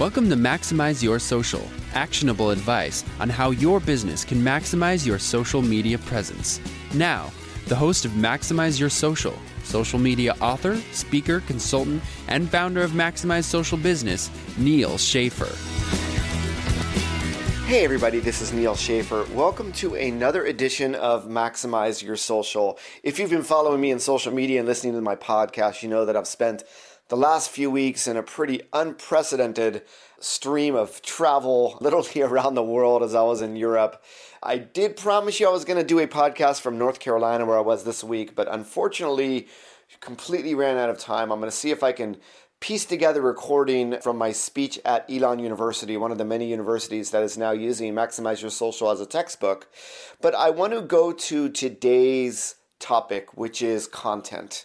Welcome to Maximize Your Social, actionable advice on how your business can maximize your social media presence. Now, the host of Maximize Your Social, social media author, speaker, consultant, and founder of Maximize Social Business, Neal Schaffer. Hey, everybody, this is Neal Schaffer. Welcome to another edition of Maximize Your Social. If you've been following me in social media and listening to my podcast, you know that I've spent the last few weeks in a pretty unprecedented stream of travel, literally around the world as I was in Europe. I did promise you I was going to do a podcast from North Carolina where I was this week, but unfortunately, completely ran out of time. I'm going to see if I can piece together recording from my speech at Elon University, one of the many universities that is now using Maximize Your Social as a textbook. But I want to go to today's topic, which is content.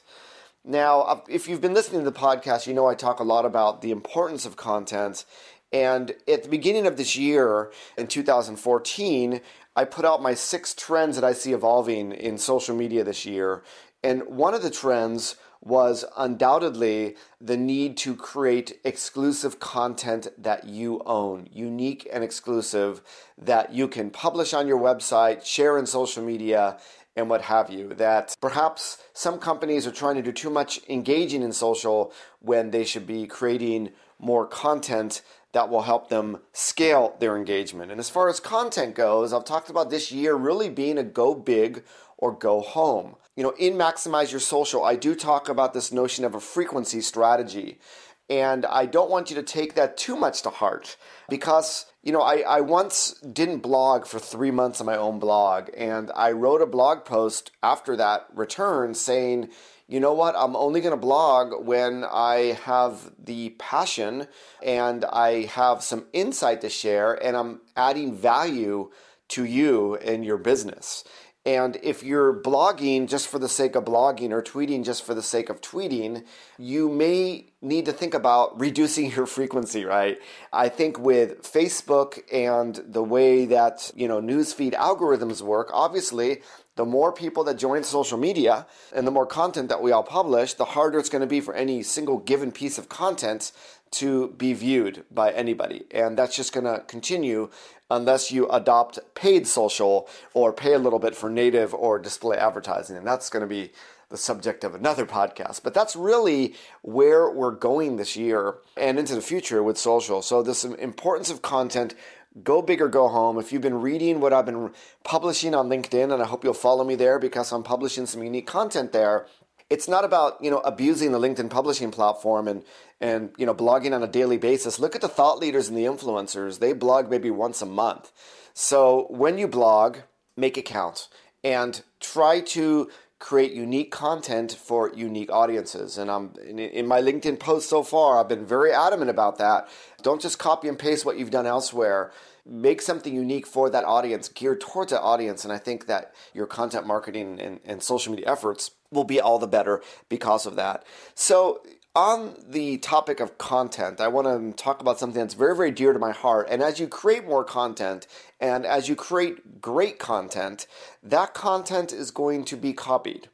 Now, if you've been listening to the podcast, you know I talk a lot about the importance of content. And at the beginning of this year, in 2014, I put out my six trends that I see evolving in social media this year. And one of the trends was undoubtedly the need to create exclusive content that you own, unique and exclusive, that you can publish on your website, share in social media, and what have you. That perhaps some companies are trying to do too much engaging in social when they should be creating more content that will help them scale their engagement. And as far as content goes, I've talked about this year really being a go big or go home. You know, in Maximize Your Social, I do talk about this notion of a frequency strategy. And I don't want you to take that too much to heart because, you know, I, I once didn't blog for three months on my own blog. And I wrote a blog post after that return saying, you know what, I'm only going to blog when I have the passion and I have some insight to share and I'm adding value to you and your business. And if you're blogging just for the sake of blogging or tweeting just for the sake of tweeting, you may need to think about reducing your frequency, right? I think with Facebook and the way that, you know, newsfeed algorithms work, obviously, the more people that join social media and the more content that we all publish, the harder it's going to be for any single given piece of content to be viewed by anybody. And that's just going to continue unless you adopt paid social or pay a little bit for native or display advertising. And that's going to be the subject of another podcast. But that's really where we're going this year and into the future with social. So, this importance of content. Go big or go home. If you've been reading what I've been publishing on LinkedIn, and I hope you'll follow me there because I'm publishing some unique content there, it's not about you know abusing the LinkedIn publishing platform and and you know blogging on a daily basis. Look at the thought leaders and the influencers; they blog maybe once a month. So when you blog, make it count and try to create unique content for unique audiences. And I'm in, in my LinkedIn post so far, I've been very adamant about that. Don't just copy and paste what you've done elsewhere make something unique for that audience, geared towards that audience. And I think that your content marketing and, and social media efforts will be all the better because of that. So, on the topic of content, I want to talk about something that's very, very dear to my heart. And as you create more content and as you create great content, that content is going to be copied.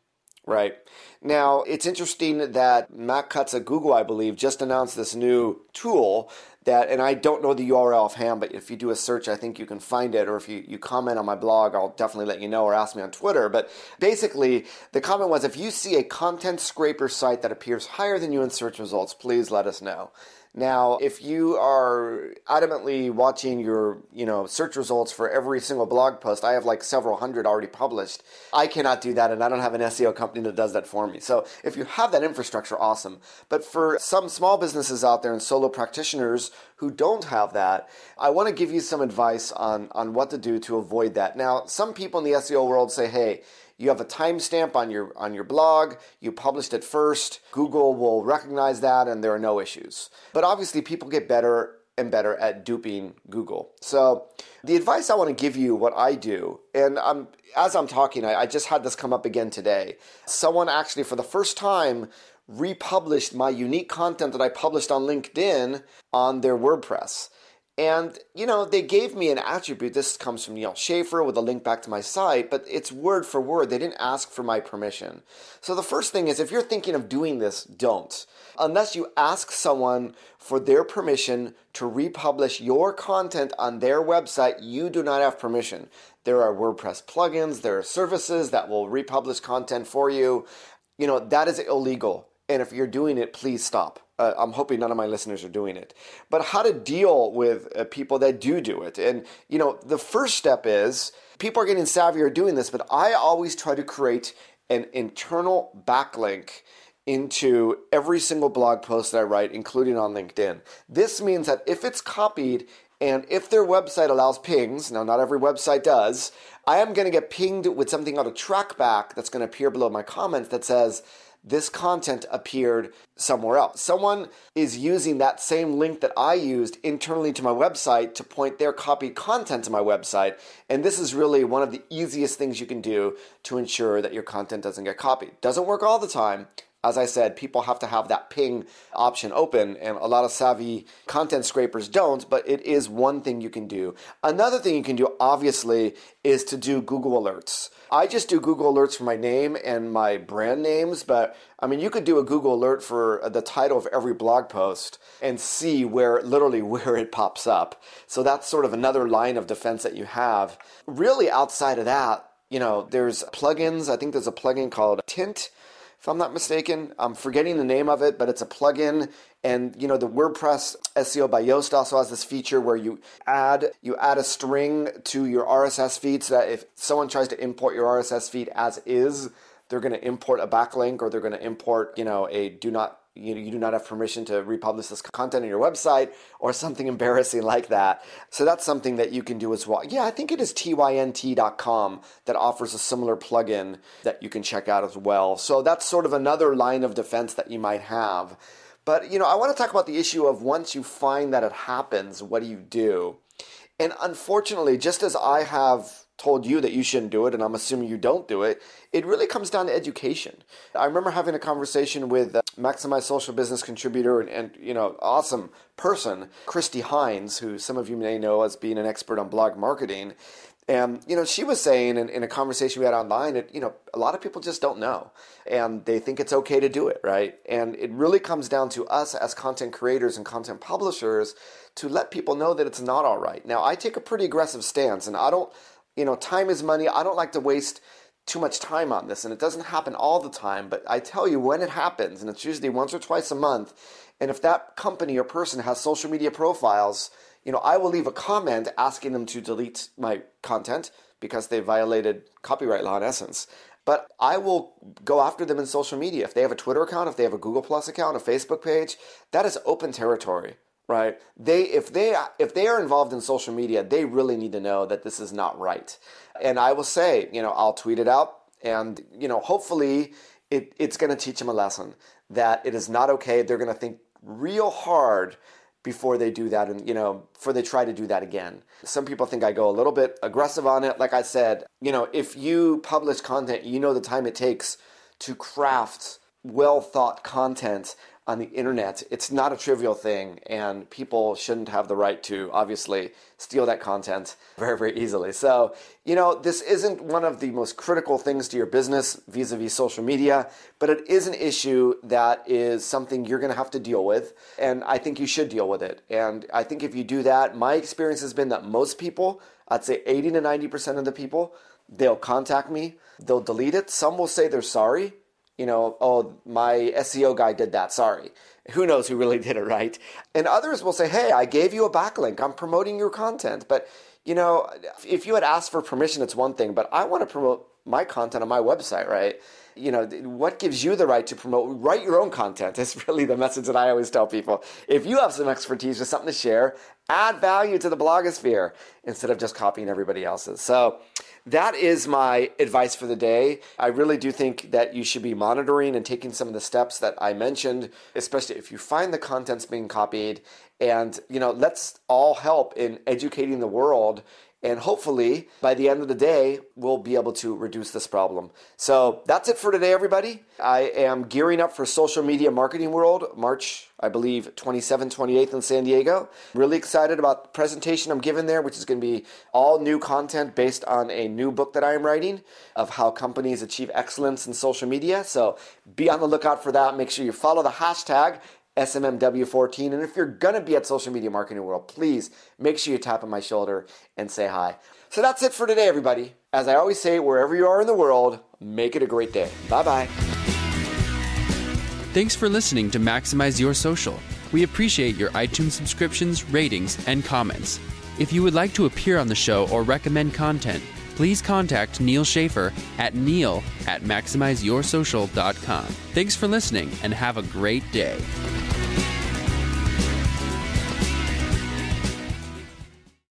Right. Now, it's interesting that Matt Cutts at Google, I believe, just announced this new tool that, and I don't know the URL offhand, but if you do a search, I think you can find it. Or if you, you comment on my blog, I'll definitely let you know or ask me on Twitter. But basically, the comment was if you see a content scraper site that appears higher than you in search results, please let us know. Now, if you are adamantly watching your, you know, search results for every single blog post, I have like several hundred already published. I cannot do that and I don't have an SEO company that does that for me. So, if you have that infrastructure, awesome. But for some small businesses out there and solo practitioners who don't have that, I want to give you some advice on on what to do to avoid that. Now, some people in the SEO world say, "Hey, you have a timestamp on your on your blog, you published it first, Google will recognize that and there are no issues. But obviously people get better and better at duping Google. So the advice I want to give you, what I do, and I'm as I'm talking, I, I just had this come up again today. Someone actually for the first time republished my unique content that I published on LinkedIn on their WordPress. And, you know, they gave me an attribute. This comes from Neal Schaffer with a link back to my site, but it's word for word. They didn't ask for my permission. So the first thing is if you're thinking of doing this, don't. Unless you ask someone for their permission to republish your content on their website, you do not have permission. There are WordPress plugins, there are services that will republish content for you. You know, that is illegal. And if you're doing it, please stop. Uh, I'm hoping none of my listeners are doing it. But how to deal with uh, people that do do it. And, you know, the first step is people are getting savvier doing this, but I always try to create an internal backlink into every single blog post that I write, including on LinkedIn. This means that if it's copied and if their website allows pings, now not every website does, I am going to get pinged with something on a trackback that's going to appear below my comments that says, this content appeared somewhere else. Someone is using that same link that I used internally to my website to point their copied content to my website. And this is really one of the easiest things you can do to ensure that your content doesn't get copied. Doesn't work all the time, as I said, people have to have that ping option open, and a lot of savvy content scrapers don't, but it is one thing you can do. Another thing you can do, obviously, is to do Google Alerts. I just do Google Alerts for my name and my brand names, but I mean, you could do a Google Alert for the title of every blog post and see where, literally, where it pops up. So that's sort of another line of defense that you have. Really, outside of that, you know, there's plugins. I think there's a plugin called Tynt if I'm not mistaken. I'm forgetting the name of it, but it's a plugin. And you know, the WordPress SEO by Yoast also has this feature where you add you add a string to your RSS feed so that if someone tries to import your RSS feed as is, they're going to import a backlink or they're going to import, you know, a do not you, you do not have permission to republish this content on your website or something embarrassing like that. So that's something that you can do as well. Yeah, I think it is tynt.com that offers a similar plugin that you can check out as well. So that's sort of another line of defense that you might have. But, you know, I want to talk about the issue of once you find that it happens, what do you do? And unfortunately, just as I have told you that you shouldn't do it, and I'm assuming you don't do it, it really comes down to education. I remember having a conversation with uh, Maximize Social Business contributor and, and, you know, awesome person, Kristi Hines, who some of you may know as being an expert on blog marketing. And, you know, she was saying in, in a conversation we had online that, you know, a lot of people just don't know and they think it's okay to do it, right? And it really comes down to us as content creators and content publishers to let people know that it's not all right. Now, I take a pretty aggressive stance and I don't you know, time is money. I don't like to waste too much time on this, and it doesn't happen all the time, but I tell you when it happens, and it's usually once or twice a month. And if that company or person has social media profiles, you know, I will leave a comment asking them to delete my content because they violated copyright law in essence. But I will go after them in social media. If they have a Twitter account, if they have a Google Plus account, a Facebook page, that is open territory right? They if they if they are involved in social media, they really need to know that this is not right. And I will say, you know, I'll tweet it out, and you know, hopefully, it, it's going to teach them a lesson that it is not okay. They're going to think real hard before they do that and you know before they try to do that again some people think i go a little bit aggressive on it like i said you know if you publish content you know the time it takes to craft well thought content on the internet. It's not a trivial thing, and people shouldn't have the right to obviously steal that content very, very easily. So, you know, this isn't one of the most critical things to your business vis a vis social media, but it is an issue that is something you're going to have to deal with, and I think you should deal with it. And I think if you do that, my experience has been that most people, I'd say 80 to 90% of the people, they'll contact me, they'll delete it. Some will say they're sorry you know, oh, my SEO guy did that, sorry. Who knows who really did it, right? And others will say, hey, I gave you a backlink, I'm promoting your content. But, you know, if you had asked for permission, it's one thing, but I want to promote my content on my website, right? You know, what gives you the right to promote? Write your own content is really the message that I always tell people. If you have some expertise or something to share, add value to the blogosphere instead of just copying everybody else's. So, that is my advice for the day. I really do think that you should be monitoring and taking some of the steps that I mentioned, especially if you find the contents being copied. And, you know, let's all help in educating the world And hopefully, by the end of the day, we'll be able to reduce this problem. So that's it for today, everybody. I am gearing up for Social Media Marketing World, March, I believe, 27th, 28th in San Diego. Really excited about the presentation I'm giving there, which is going to be all new content based on a new book that I am writing of how companies achieve excellence in social media. So be on the lookout for that. Make sure you follow the hashtag SMMW14. And if you're going to be at Social Media Marketing World, please make sure you tap on my shoulder and say hi. So that's it for today, everybody. As I always say, wherever you are in the world, make it a great day. Bye bye. Thanks for listening to Maximize Your Social. We appreciate your iTunes subscriptions, ratings, and comments. If you would like to appear on the show or recommend content, please contact Neal Schaffer at neil at maximizeyoursocial.com. Thanks for listening and have a great day.